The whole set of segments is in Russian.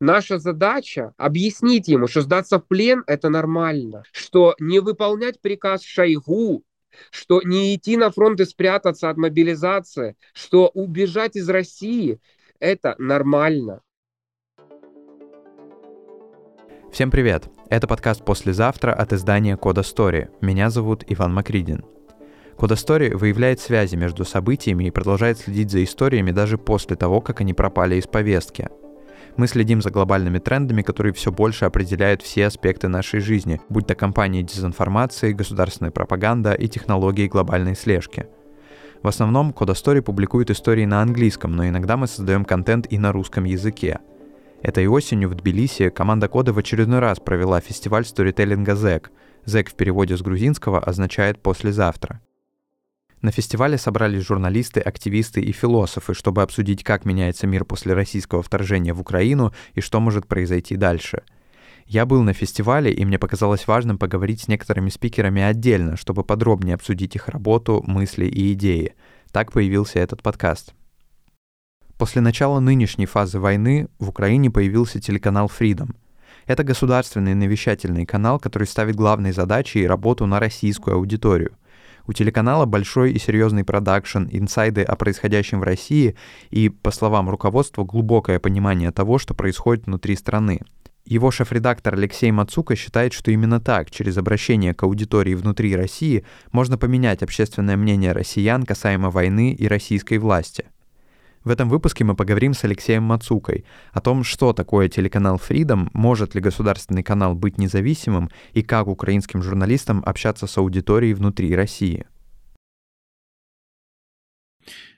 Наша задача объяснить ему, что сдаться в плен – это нормально, что не выполнять приказ Шойгу что не идти на фронт и спрятаться от мобилизации, что убежать из России – это нормально. Всем привет! Это подкаст «Послезавтра» от издания «Кода Стори». Меня зовут Иван Макридин. Кода Стори выявляет связи между событиями и продолжает следить за историями даже после того, как они пропали из повестки – мы следим за глобальными трендами, которые все больше определяют все аспекты нашей жизни, будь то кампании дезинформации, государственная пропаганда и технологии глобальной слежки. В основном Кодастори публикует истории на английском, но иногда мы создаем контент и на русском языке. Этой осенью в Тбилиси команда Кода в очередной раз провела фестиваль сторителлинга ЗЭК. ЗЭК в переводе с грузинского означает «послезавтра». На фестивале собрались журналисты, активисты и философы, чтобы обсудить, как меняется мир после российского вторжения в Украину и что может произойти дальше. Я был на фестивале, и мне показалось важным поговорить с некоторыми спикерами отдельно, чтобы подробнее обсудить их работу, мысли и идеи. Так появился этот подкаст. После начала нынешней фазы войны в Украине появился телеканал Freedom. Это государственный навещательный канал, который ставит главной задачей работу на российскую аудиторию. У телеканала большой и серьезный продакшн, инсайды о происходящем в России и, по словам руководства, глубокое понимание того, что происходит внутри страны. Его шеф-редактор Алексей Мацука считает, что именно так, через обращение к аудитории внутри России, можно поменять общественное мнение россиян касаемо войны и российской власти – в этом выпуске мы поговорим с Алексеем Мацукой о том, что такое телеканал Freedom, может ли государственный канал быть независимым и как украинским журналистам общаться с аудиторией внутри России.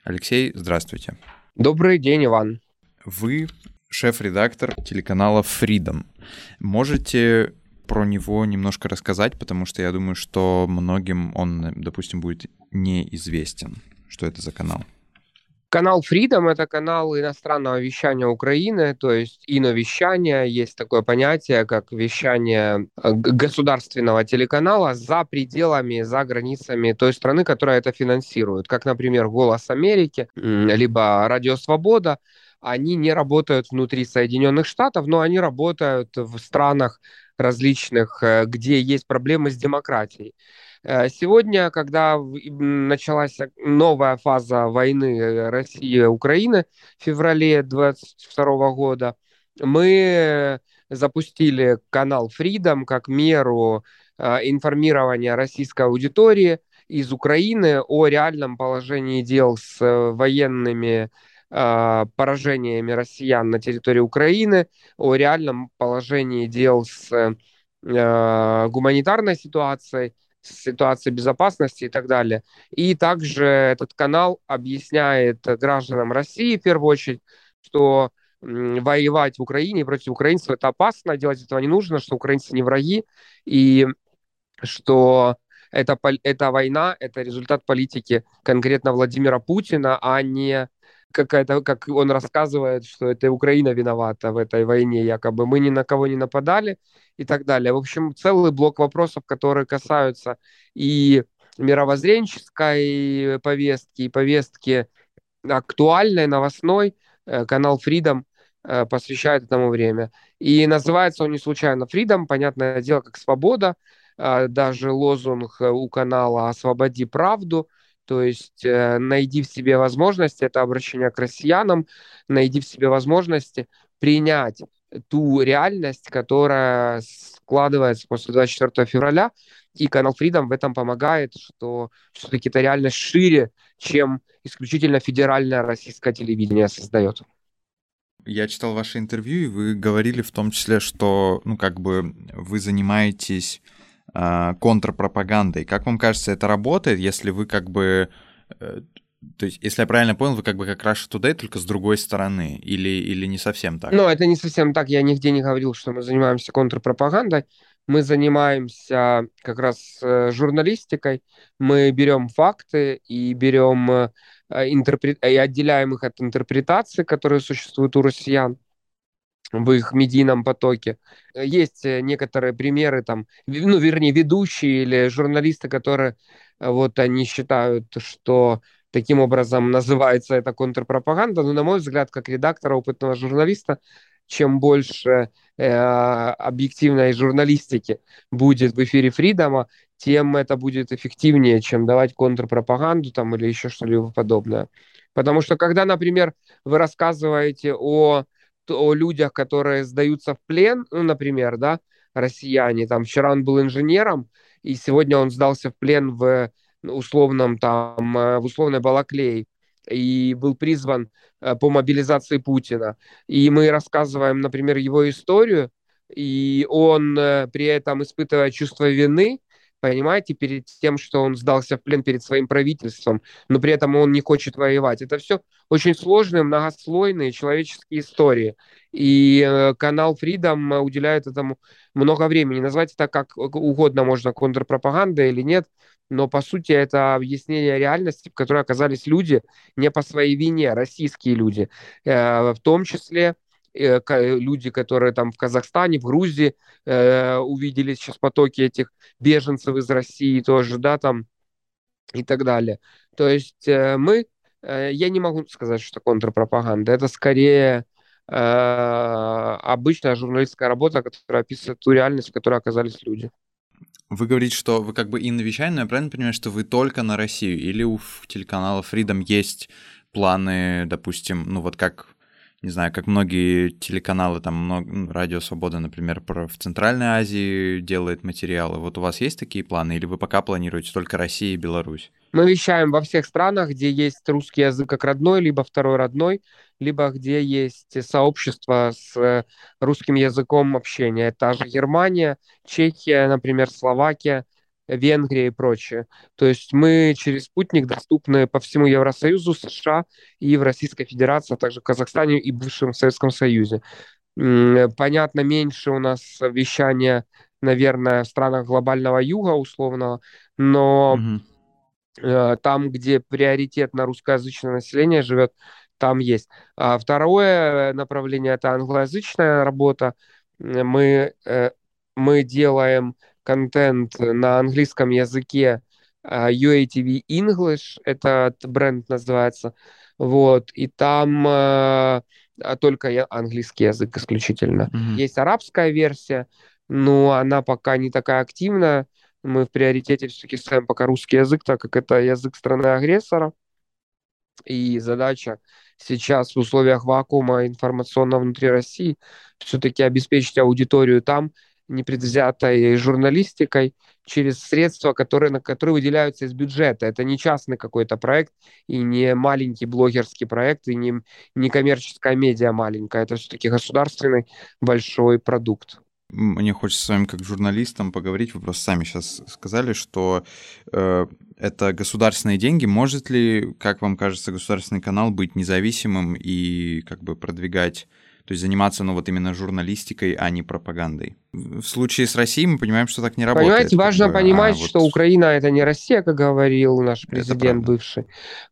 Алексей, здравствуйте. Добрый день, Иван. Вы шеф-редактор телеканала Freedom. Можете про него немножко рассказать, потому что я думаю, что многим он, допустим, будет неизвестен. Что это за канал? Канал Freedom – это канал иностранного вещания Украины, то есть иновещание. Есть такое понятие, как вещание э, государственного телеканала за пределами, за границами той страны, которая это финансирует. Как, например, «Голос Америки», либо «Радио Свобода». Они не работают внутри Соединенных Штатов, но они работают в странах различных, э, где есть проблемы с демократией. Э, сегодня, когда началась новая фаза войны э, России и Украины в феврале 2022 года, мы запустили канал Freedom как меру э, информирования российской аудитории из Украины о реальном положении дел с военными поражениями россиян на территории Украины, о реальном положении дел с гуманитарной ситуацией ситуации безопасности и так далее. И также этот канал объясняет гражданам России, в первую очередь, что воевать в Украине против украинцев это опасно, делать этого не нужно, что украинцы не враги, и что это, эта война – это результат политики конкретно Владимира Путина, а не какая-то, как он рассказывает, что это Украина виновата в этой войне, якобы мы ни на кого не нападали и так далее. В общем, целый блок вопросов, которые касаются и мировоззренческой повестки, и повестки актуальной, новостной. Э, канал Freedom э, посвящает этому время. И называется он не случайно Freedom, понятное дело, как свобода. Э, даже лозунг у канала «Освободи правду», то есть э, найди в себе возможности, это обращение к россиянам, найди в себе возможности принять ту реальность, которая складывается после 24 февраля, и канал Freedom в этом помогает, что все-таки эта реальность шире, чем исключительно федеральное российское телевидение создает. Я читал ваше интервью, и вы говорили в том числе, что, ну, как бы вы занимаетесь контрпропагандой. Как вам кажется, это работает, если вы как бы... Э, то есть, если я правильно понял, вы как бы как Russia Today, только с другой стороны, или, или не совсем так? Ну, это не совсем так. Я нигде не говорил, что мы занимаемся контрпропагандой. Мы занимаемся как раз э, журналистикой. Мы берем факты и берем э, интерпрет... и отделяем их от интерпретации, которые существуют у россиян в их медийном потоке. Есть э, некоторые примеры, там, ну, вернее, ведущие или журналисты, которые э, вот они считают, что таким образом называется это контрпропаганда, но, на мой взгляд, как редактора, опытного журналиста, чем больше э, объективной журналистики будет в эфире Фридома, тем это будет эффективнее, чем давать контрпропаганду там или еще что-либо подобное. Потому что когда, например, вы рассказываете о, о людях, которые сдаются в плен, ну, например, да, россияне, там, вчера он был инженером, и сегодня он сдался в плен в условном там, э, в условной Балаклее, и был призван э, по мобилизации Путина. И мы рассказываем, например, его историю, и он э, при этом испытывая чувство вины, понимаете, перед тем, что он сдался в плен перед своим правительством, но при этом он не хочет воевать. Это все очень сложные, многослойные человеческие истории. И э, канал Freedom уделяет этому много времени. Назвать это как угодно можно, контрпропаганда или нет, но по сути это объяснение реальности, в которой оказались люди не по своей вине, российские люди, э, в том числе Э, люди, которые там в Казахстане, в Грузии э, увидели сейчас потоки этих беженцев из России тоже, да, там и так далее. То есть э, мы, э, я не могу сказать, что контрпропаганда, это скорее э, обычная журналистская работа, которая описывает ту реальность, в которой оказались люди. Вы говорите, что вы как бы и на вещание, но я правильно понимаю, что вы только на Россию? Или у телеканала Freedom есть планы, допустим, ну вот как не знаю, как многие телеканалы, там, много, ну, Радио Свобода, например, в Центральной Азии делает материалы. Вот у вас есть такие планы, или вы пока планируете только Россию и Беларусь? Мы вещаем во всех странах, где есть русский язык как родной, либо второй родной, либо где есть сообщество с э, русским языком общения. Это же Германия, Чехия, например, Словакия, Венгрия и прочее. То есть мы через спутник доступны по всему Евросоюзу, США и в Российской Федерации, а также в Казахстане и бывшем Советском Союзе. Понятно, меньше у нас вещания, наверное, в странах глобального юга условного, но угу. там, где приоритет на русскоязычное население живет, там есть. А второе направление – это англоязычная работа. Мы, э, мы делаем контент на английском языке uh, UATV English, этот бренд называется, вот, и там uh, только английский язык исключительно. Mm-hmm. Есть арабская версия, но она пока не такая активная, мы в приоритете все-таки ставим пока русский язык, так как это язык страны-агрессора, и задача сейчас в условиях вакуума информационного внутри России все-таки обеспечить аудиторию там, непредвзятой журналистикой через средства, которые, на которые выделяются из бюджета. Это не частный какой-то проект и не маленький блогерский проект и не, не коммерческая медиа маленькая. Это все-таки государственный большой продукт. Мне хочется с вами как журналистом поговорить. Вы просто сами сейчас сказали, что э, это государственные деньги. Может ли, как вам кажется, государственный канал быть независимым и как бы продвигать то есть заниматься, ну, вот именно журналистикой, а не пропагандой. В случае с Россией мы понимаем, что так не работает. Понимаете, важно бы, понимать, а, что вот... Украина это не Россия, как говорил наш президент бывший.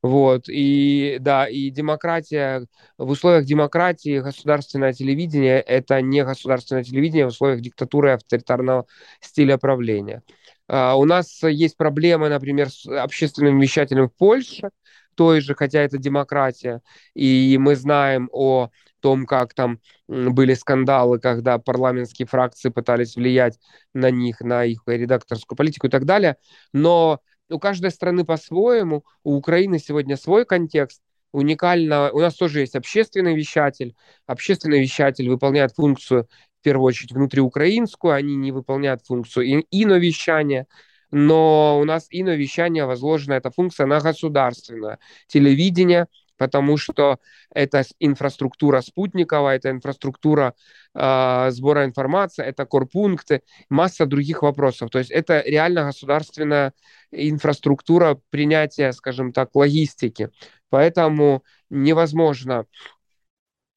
Вот, и да, и демократия, в условиях демократии государственное телевидение это не государственное телевидение в условиях диктатуры авторитарного стиля правления. Uh, у нас есть проблемы, например, с общественным вещателем в Польше, той же, хотя это демократия, и мы знаем о том, как там были скандалы, когда парламентские фракции пытались влиять на них, на их редакторскую политику и так далее. Но у каждой страны по-своему, у Украины сегодня свой контекст, уникально, у нас тоже есть общественный вещатель, общественный вещатель выполняет функцию, в первую очередь, внутриукраинскую, они не выполняют функцию иновещания, но у нас иновещание возложена эта функция на государственное телевидение – потому что это инфраструктура спутниковая, это инфраструктура э, сбора информации, это корпункты, масса других вопросов. То есть это реально государственная инфраструктура принятия, скажем так, логистики. Поэтому невозможно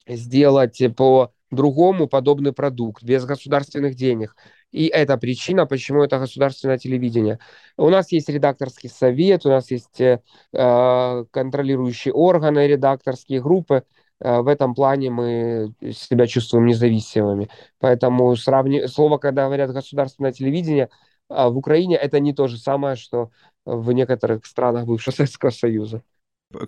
сделать по другому подобный продукт без государственных денег. И это причина, почему это государственное телевидение. У нас есть редакторский совет, у нас есть э, э контролирующие органы, редакторские группы. Э, в этом плане мы себя чувствуем независимыми. Поэтому сравни... слово, когда говорят государственное телевидение, э, в Украине это не то же самое, что в некоторых странах бывшего Советского Союза.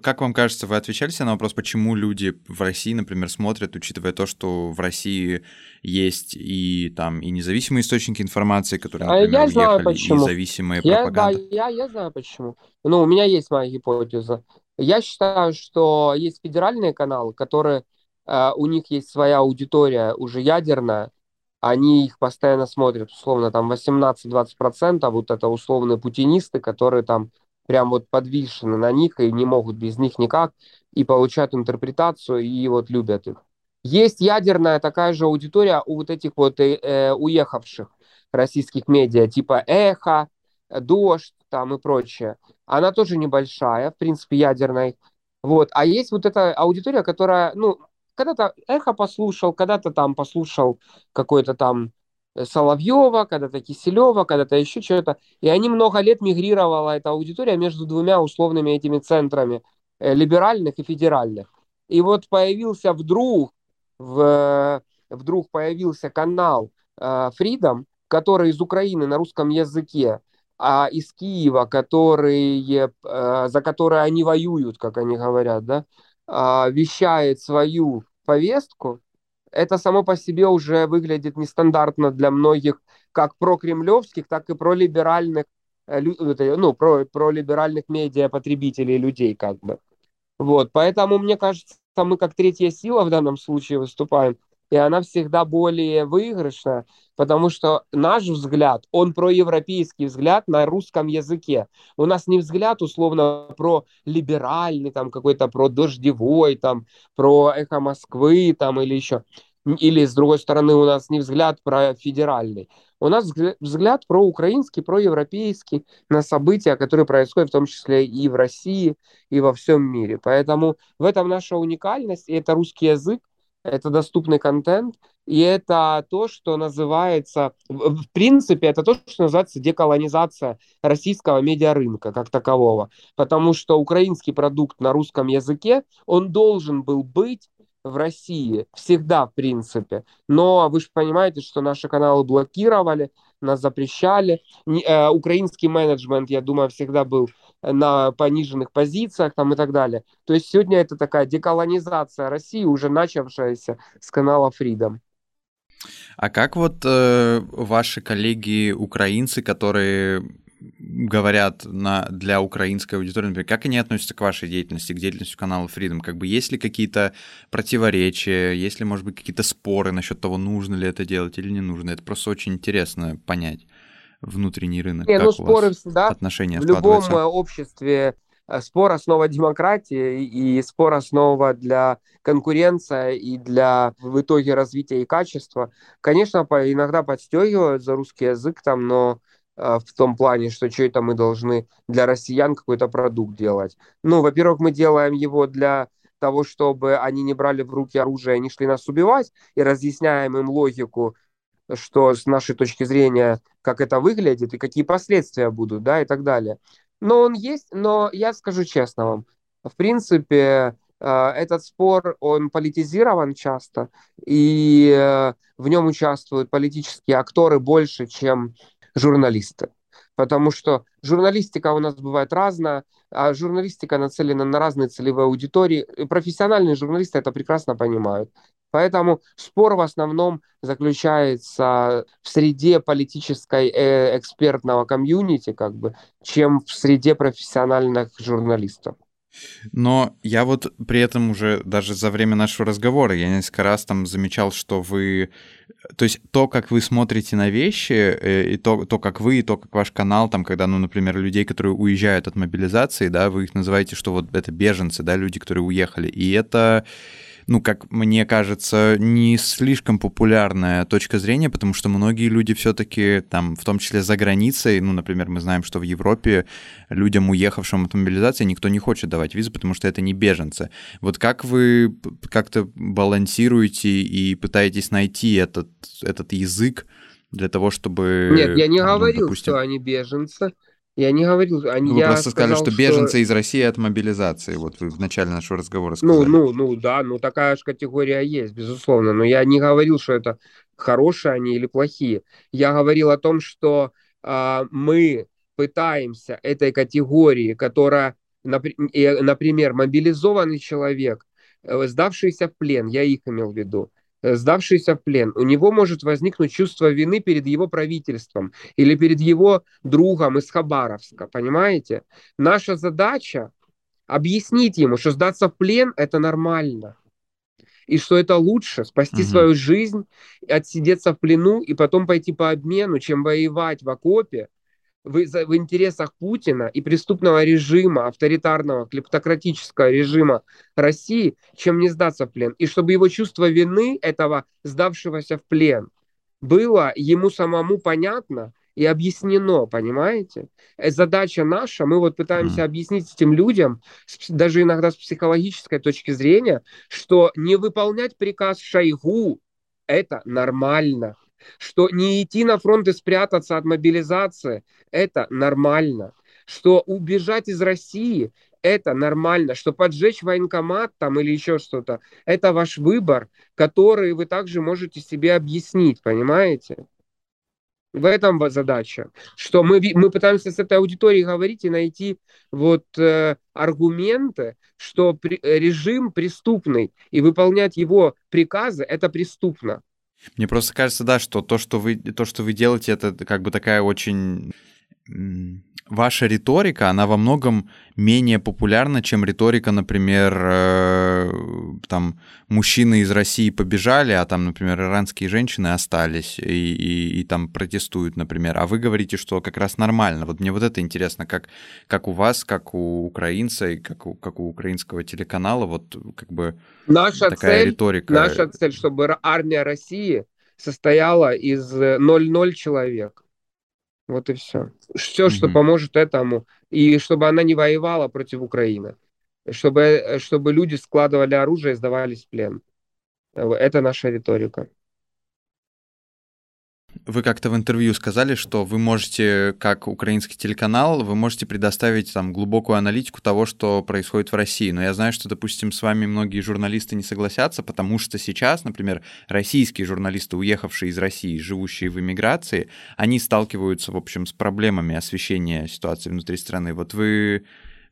Как вам кажется, вы отвечали себе на вопрос, почему люди в России, например, смотрят, учитывая то, что в России есть и там и независимые источники информации, которые, например, я знаю, уехали, почему. и зависимые я, пропаганда? Да, я, я знаю почему. Ну, у меня есть моя гипотеза. Я считаю, что есть федеральные каналы, которые э, у них есть своя аудитория уже ядерная, они их постоянно смотрят, условно, там 18-20%, вот это условные путинисты, которые там прям вот подвешены на них и не могут без них никак, и получают интерпретацию, и вот любят их. Есть ядерная такая же аудитория у вот этих вот э, э уехавших российских медиа, типа «Эхо», «Дождь» там и прочее. Она тоже небольшая, в принципе, ядерная. Вот. А есть вот эта аудитория, которая, ну, когда-то «Эхо» послушал, когда-то там послушал какой-то там Соловьева, когда-то Киселева, когда-то еще что-то. И они много лет мигрировала, эта аудитория, между двумя условными этими центрами, э, либеральных и федеральных. И вот появился вдруг, в, вдруг появился канал э, Freedom, который из Украины на русском языке, а из Киева, которые, э, за которые они воюют, как они говорят, да, э, вещает свою повестку, это само по себе уже выглядит нестандартно для многих, как про-кремлевских, так и про-либеральных, э, ну, про, про-либеральных медиа-потребителей людей, как бы. Вот, поэтому, мне кажется, мы как третья сила в данном случае выступаем, и она всегда более выигрышная, потому что наш взгляд, он про европейский взгляд на русском языке. У нас не взгляд условно про либеральный, там какой-то про дождевой, там про эхо Москвы, там или еще. Или, с другой стороны, у нас не взгляд про федеральный. У нас взгляд про украинский, про европейский на события, которые происходят в том числе и в России, и во всем мире. Поэтому в этом наша уникальность, и это русский язык, это доступный контент, и это то, что называется, в принципе, это то, что называется деколонизация российского медиарынка как такового. Потому что украинский продукт на русском языке, он должен был быть в России всегда, в принципе. Но вы же понимаете, что наши каналы блокировали, нас запрещали. Э, украинский менеджмент, я думаю, всегда был на пониженных позициях там и так далее. То есть сегодня это такая деколонизация России, уже начавшаяся с канала Freedom. А как вот э, ваши коллеги украинцы, которые говорят на, для украинской аудитории, например, как они относятся к вашей деятельности, к деятельности канала Freedom? Как бы есть ли какие-то противоречия, есть ли, может быть, какие-то споры насчет того, нужно ли это делать или не нужно? Это просто очень интересно понять внутренний рынок? Не, ну споры всегда отношения в любом обществе э, спор основа демократии и спор основа для конкуренции и для в итоге развития и качества. Конечно, иногда подстегивают за русский язык там, но в том плане, что что это мы должны для россиян какой-то продукт делать. Ну, во-первых, мы делаем его для того, чтобы они не брали в руки оружие, не шли нас убивать, и разъясняем им логику что с нашей точки зрения, как это выглядит и какие последствия будут, да, и так далее. Но он есть, но я скажу честно вам, в принципе, э, этот спор, он политизирован часто, и э, в нем участвуют политические акторы больше, чем журналисты. Потому что журналистика у нас бывает разная, а журналистика нацелена на разные целевые аудитории. Профессиональные журналисты это прекрасно понимают. Поэтому спор в основном заключается в среде политической э, экспертного комьюнити, как бы, чем в среде профессиональных журналистов. Но я вот при этом уже даже за время нашего разговора я несколько раз там замечал, что вы... То есть то, как вы смотрите на вещи, э, и то, то, как вы, и то, как ваш канал, там, когда, ну, например, людей, которые уезжают от мобилизации, да, вы их называете, что вот это беженцы, да, люди, которые уехали. И это ну, как мне кажется, не слишком популярная точка зрения, потому что многие люди все-таки там, в том числе за границей, ну, например, мы знаем, что в Европе людям, уехавшим от мобилизации, никто не хочет давать визу, потому что это не беженцы. Вот как вы как-то балансируете и пытаетесь найти этот, этот язык для того, чтобы... Нет, я не ну, говорил, допустим... что они беженцы. Я не говорил, они, вы я просто сказали, что беженцы из России от мобилизации. Вот вы в начале нашего разговора ну, сказали. Ну, ну, ну, да, ну такая же категория есть, безусловно. Но я не говорил, что это хорошие они или плохие. Я говорил о том, что э, мы пытаемся этой категории, которая например, мобилизованный человек, э, сдавшийся в плен, я их имел в виду, сдавшийся в плен, у него может возникнуть чувство вины перед его правительством или перед его другом из Хабаровска, понимаете? Наша задача объяснить ему, что сдаться в плен – это нормально и что это лучше спасти угу. свою жизнь, отсидеться в плену и потом пойти по обмену, чем воевать в окопе в, в интересах Путина и преступного режима, авторитарного, клептократического режима России, чем не сдаться в плен. И чтобы его чувство вины этого сдавшегося в плен было ему самому понятно и объяснено, понимаете? Э, задача наша, мы вот пытаемся mm. объяснить этим людям, даже иногда с психологической точки зрения, что не выполнять приказ Шойгу – это нормально что не идти на фронт и спрятаться от мобилизации – это нормально, что убежать из России – это нормально, что поджечь военкомат там или еще что-то – это ваш выбор, который вы также можете себе объяснить, понимаете? В этом задача, что мы, мы пытаемся с этой аудиторией говорить и найти вот э, аргументы, что при, режим преступный, и выполнять его приказы – это преступно. Мне просто кажется, да, что то, что вы, то, что вы делаете, это как бы такая очень ваша риторика, она во многом менее популярна, чем риторика, например, э, там мужчины из России побежали, а там, например, иранские женщины остались и, и, и там протестуют, например. А вы говорите, что как раз нормально. Вот мне вот это интересно, как, как у вас, как у украинца и как у, как у украинского телеканала, вот как бы наша такая цель, риторика. Наша цель, чтобы армия России состояла из 0,0 человек. Вот и все. Все, что поможет этому. И чтобы она не воевала против Украины. Чтобы, э, чтобы люди складывали оружие и сдавались в плен. Это наша риторика. Вы как-то в интервью сказали, что вы можете, как украинский телеканал, вы можете предоставить там глубокую аналитику того, что происходит в России. Но я знаю, что, допустим, с вами многие журналисты не согласятся, потому что сейчас, например, российские журналисты, уехавшие из России, живущие в эмиграции, они сталкиваются, в общем, с проблемами освещения ситуации внутри страны. Вот вы,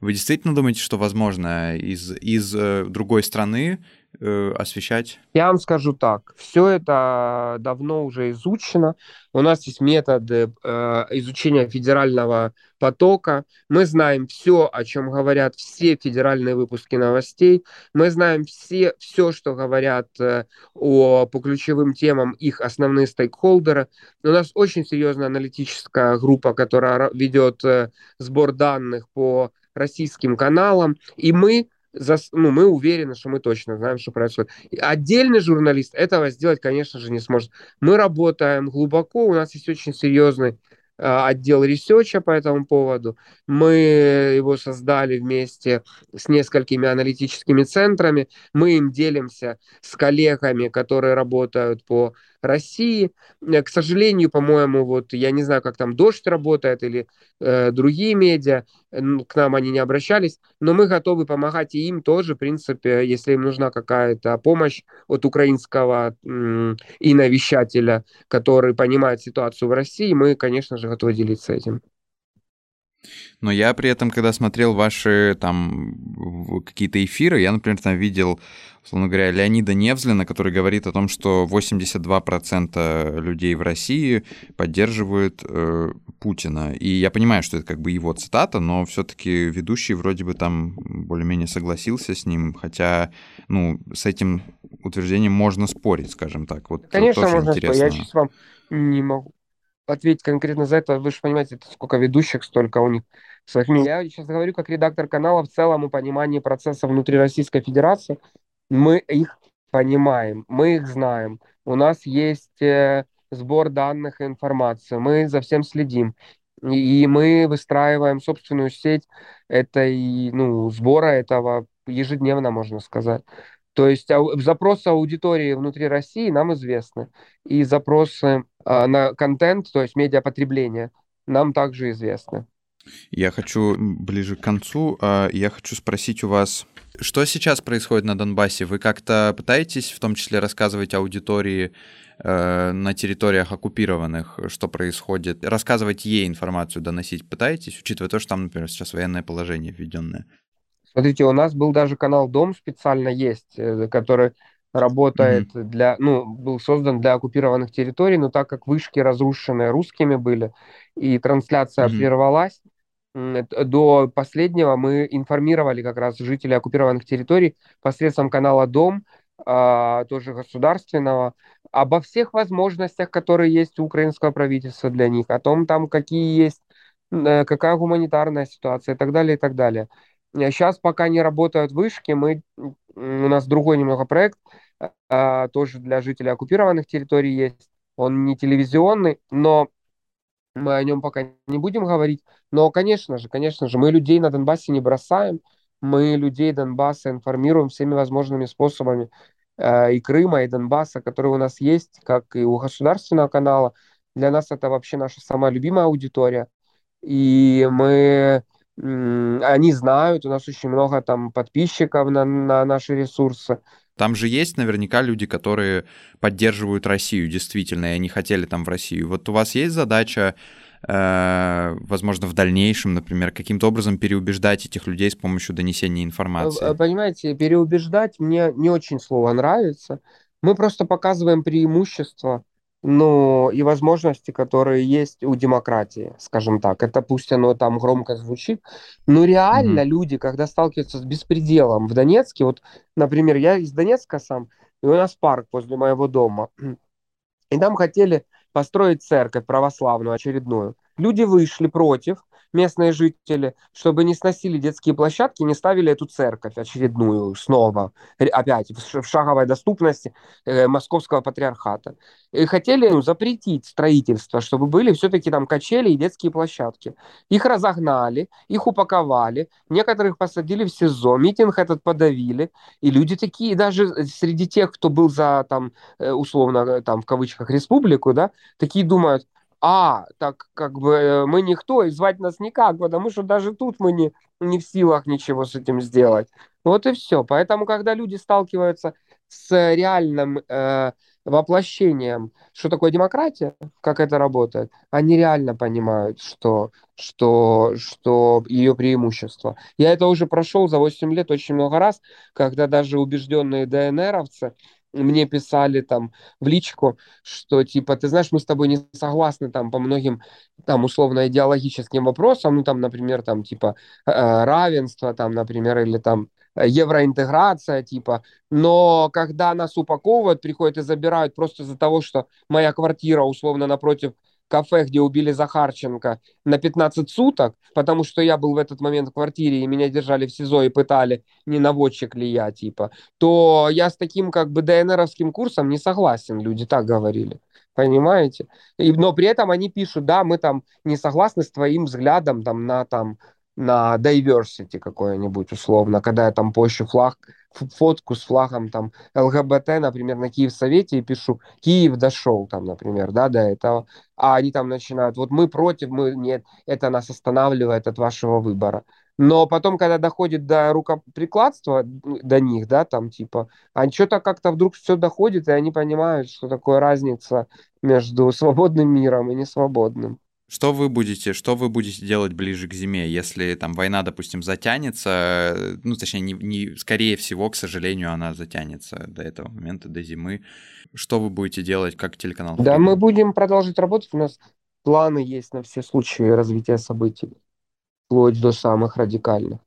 вы действительно думаете, что возможно из, из э, другой страны э, освещать? Я вам скажу так. Все это давно уже изучено. У нас есть методы э, изучения федерального потока. Мы знаем все, о чем говорят все федеральные выпуски новостей. Мы знаем все, все что говорят э, о, по ключевым темам их основные стейкхолдеры. У нас очень серьезная аналитическая группа, которая ведет э, сбор данных по российским каналам. И мы за, ну, мы уверены, что мы точно знаем, что происходит. Отдельный журналист этого сделать, конечно же, не сможет. Мы работаем глубоко, у нас есть очень серьезный а, отдел research а по этому поводу. Мы его создали вместе с несколькими аналитическими центрами. Мы им делимся с коллегами, которые работают по России. Э, к сожалению, по-моему, вот я не знаю, как там Дождь работает или э, другие медиа, к нам они не обращались, но мы готовы помогать и им тоже, в принципе, если им нужна какая-то помощь от украинского м, иновещателя, который понимает ситуацию в России, мы, конечно же, готовы делиться этим. Но я при этом, когда смотрел ваши там какие-то эфиры, я, например, там видел, условно говоря, Леонида Невзлина, который говорит о том, что 82% людей в России поддерживают э, Путина. И я понимаю, что это как бы его цитата, но все-таки ведущий вроде бы там более-менее согласился с ним, хотя, ну, с этим утверждением можно спорить, скажем так. Вот Конечно, можно интересно. спорить. Я сейчас вам не могу ответить конкретно за это. Вы же понимаете, это сколько ведущих, столько у них своих. Я сейчас говорю как редактор канала в целом о понимании процесса внутри Российской Федерации. Мы их понимаем, мы их знаем. У нас есть э, сбор данных и информации. Мы за всем следим. И мы выстраиваем собственную сеть этой, ну, сбора этого ежедневно, можно сказать. То есть запросы аудитории внутри России нам известны. И запросы а, на контент, то есть медиапотребление, нам также известны. Я хочу ближе к концу, а, я хочу спросить у вас, что сейчас происходит на Донбассе? Вы как-то пытаетесь в том числе рассказывать аудитории э, на территориях оккупированных, что происходит, рассказывать ей информацию, доносить пытаетесь, учитывая то, что там, например, сейчас военное положение введенное? Смотрите, у нас был даже канал Дом специально есть, э, который работает mm-hmm. для, ну, был создан для оккупированных территорий, но так как вышки разрушены русскими были и трансляция mm-hmm. прервалась, до последнего мы информировали как раз жителей оккупированных территорий посредством канала Дом, а, тоже государственного, обо всех возможностях, которые есть у украинского правительства для них, о том, там, какие есть, э, какая гуманитарная ситуация и так далее, и так далее. Сейчас пока не работают вышки, мы, у нас другой немного проект, а, тоже для жителей оккупированных территорий есть. Он не телевизионный, но мы о нем пока не будем говорить. Но, конечно же, конечно же, мы людей на Донбассе не бросаем. Мы людей Донбасса информируем всеми возможными способами э, и Крыма, и Донбасса, которые у нас есть, как и у государственного канала. Для нас это вообще наша самая любимая аудитория. И мы они знают, у нас очень много там подписчиков на, на наши ресурсы. Там же есть наверняка люди, которые поддерживают Россию, действительно, и они хотели там в Россию. Вот у вас есть задача, э, возможно, в дальнейшем, например, каким-то образом переубеждать этих людей с помощью донесения информации? Э, понимаете, переубеждать мне не очень слово нравится. Мы просто показываем преимущества ну, и возможности, которые есть у демократии, скажем так. Это пусть оно там громко звучит, но реально mm-hmm. люди, когда сталкиваются с беспределом в Донецке, вот, например, я из Донецка сам, и у нас парк возле моего дома, и там хотели построить церковь православную очередную. Люди вышли против, местные жители, чтобы не сносили детские площадки, не ставили эту церковь очередную снова, опять в шаговой доступности э, московского патриархата. И хотели ну, запретить строительство, чтобы были все-таки там качели и детские площадки. Их разогнали, их упаковали, некоторых посадили в СИЗО, митинг этот подавили, и люди такие, даже среди тех, кто был за, там, э, условно, там, в кавычках, республику, да, такие думают, а, так как бы э, мы никто, и звать нас никак, потому что даже тут мы не, не в силах ничего с этим сделать. Вот и все. Поэтому, когда люди сталкиваются с реальным э, воплощением, что такое демократия, как это работает, они реально понимают, что, что, что ее преимущество. Я это уже прошел за 8 лет очень много раз, когда даже убежденные ДНРовцы мне писали там в личку, что типа, ты знаешь, мы с тобой не согласны там по многим там условно идеологическим вопросам, ну там, например, там типа э, равенство там, например, или там евроинтеграция, типа, но когда нас упаковывают, приходят и забирают просто из-за того, что моя квартира условно напротив кафе, где убили Захарченко, на 15 суток, потому что я был в этот момент в квартире, и меня держали в СИЗО и пытали, не наводчик ли я, типа, то я с таким как бы ДНРовским курсом не согласен, люди так говорили. Понимаете? И, но при этом они пишут, да, мы там не согласны с твоим взглядом там, на там, на diversity какое-нибудь условно, когда я там пощу флаг, фотку с флагом там ЛГБТ, например, на Киев-Совете и пишу «Киев дошел», там, например, да, до этого, а они там начинают «Вот мы против, мы нет, это нас останавливает от вашего выбора». Но потом, когда доходит до рукоприкладства, до них, да, там типа, а что-то как-то вдруг все доходит, и они понимают, что такое разница между свободным миром и несвободным. Что вы будете, что вы будете делать ближе к зиме, если там война, допустим, затянется, ну, точнее, не, не, скорее всего, к сожалению, она затянется до этого момента, до зимы. Что вы будете делать как телеканал? Да, мы будем продолжить работать, у нас планы есть на все случаи развития событий, вплоть до самых радикальных.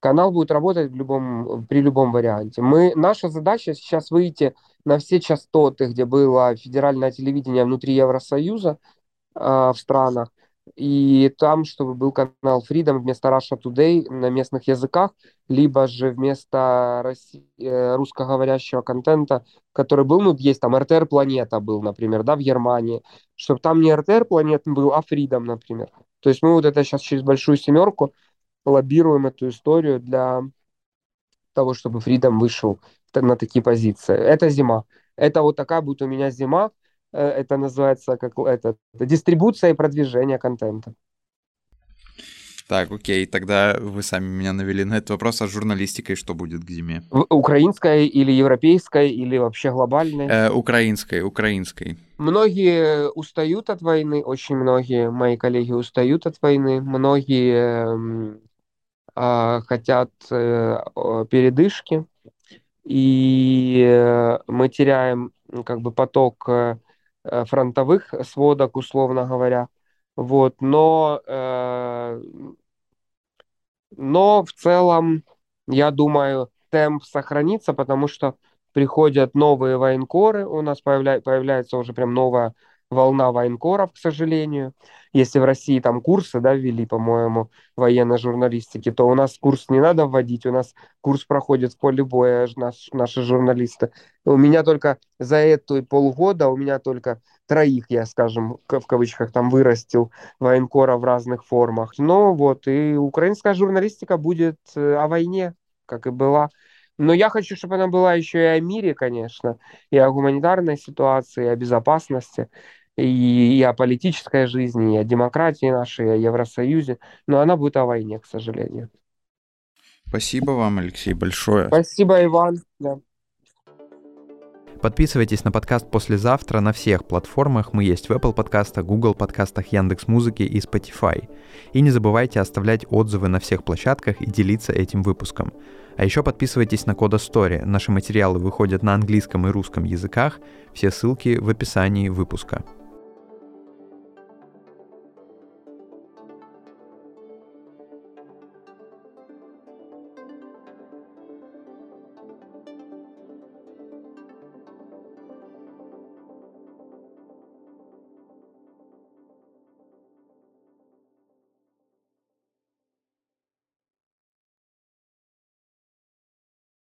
Канал будет работать в любом, при любом варианте. Мы, наша задача сейчас выйти на все частоты, где было федеральное телевидение внутри Евросоюза, в странах. И там, чтобы был канал Freedom вместо Russia Today на местных языках, либо же вместо Росси... Э, русскоговорящего контента, который был, ну, есть там РТР Планета был, например, да, в Германии, чтобы там не РТР Планета был, а Freedom, например. То есть мы вот это сейчас через большую семерку лоббируем эту историю для того, чтобы Freedom вышел на такие позиции. Это зима. Это вот такая будет у меня зима. Э, это называется как это, это дистрибуция и продвижение контента. Так, окей, тогда вы сами меня навели на этот вопрос, а с журналистикой что будет к зиме? Украинской или европейской, или вообще глобальной? Э, украинской, украинской. Многие устают от войны, очень многие мои коллеги устают от войны, многие э, хотят э, передышки, и э, мы теряем как бы поток э, фронтовых сводок, условно говоря. Вот, но, э, но в целом, я думаю, темп сохранится, потому что приходят новые военкоры, у нас появля, появляется уже прям новая волна военкоров, к сожалению. Если в России там курсы, да, ввели, по-моему, военной журналистики, то у нас курс не надо вводить, у нас курс проходит в поле боя наш, наши журналисты. У меня только за эту полгода, у меня только троих, я, скажем, в кавычках там вырастил военкора в разных формах. Ну вот, и украинская журналистика будет э, о войне, как и была. Но я хочу, чтобы она была еще и о мире, конечно, и о гуманитарной ситуации, и о безопасности, и, и о политической жизни, и о демократии нашей, и о Евросоюзе. Но она будет о войне, к сожалению. Спасибо вам, Алексей, большое. Спасибо, Иван. Да. Подписывайтесь на подкаст «Послезавтра» на всех платформах. Мы есть в Apple подкастах, Google подкастах, Яндекс Музыки и Spotify. И не забывайте оставлять отзывы на всех площадках и делиться этим выпуском. А еще подписывайтесь на Кода Story. Наши материалы выходят на английском и русском языках. Все ссылки в описании выпуска.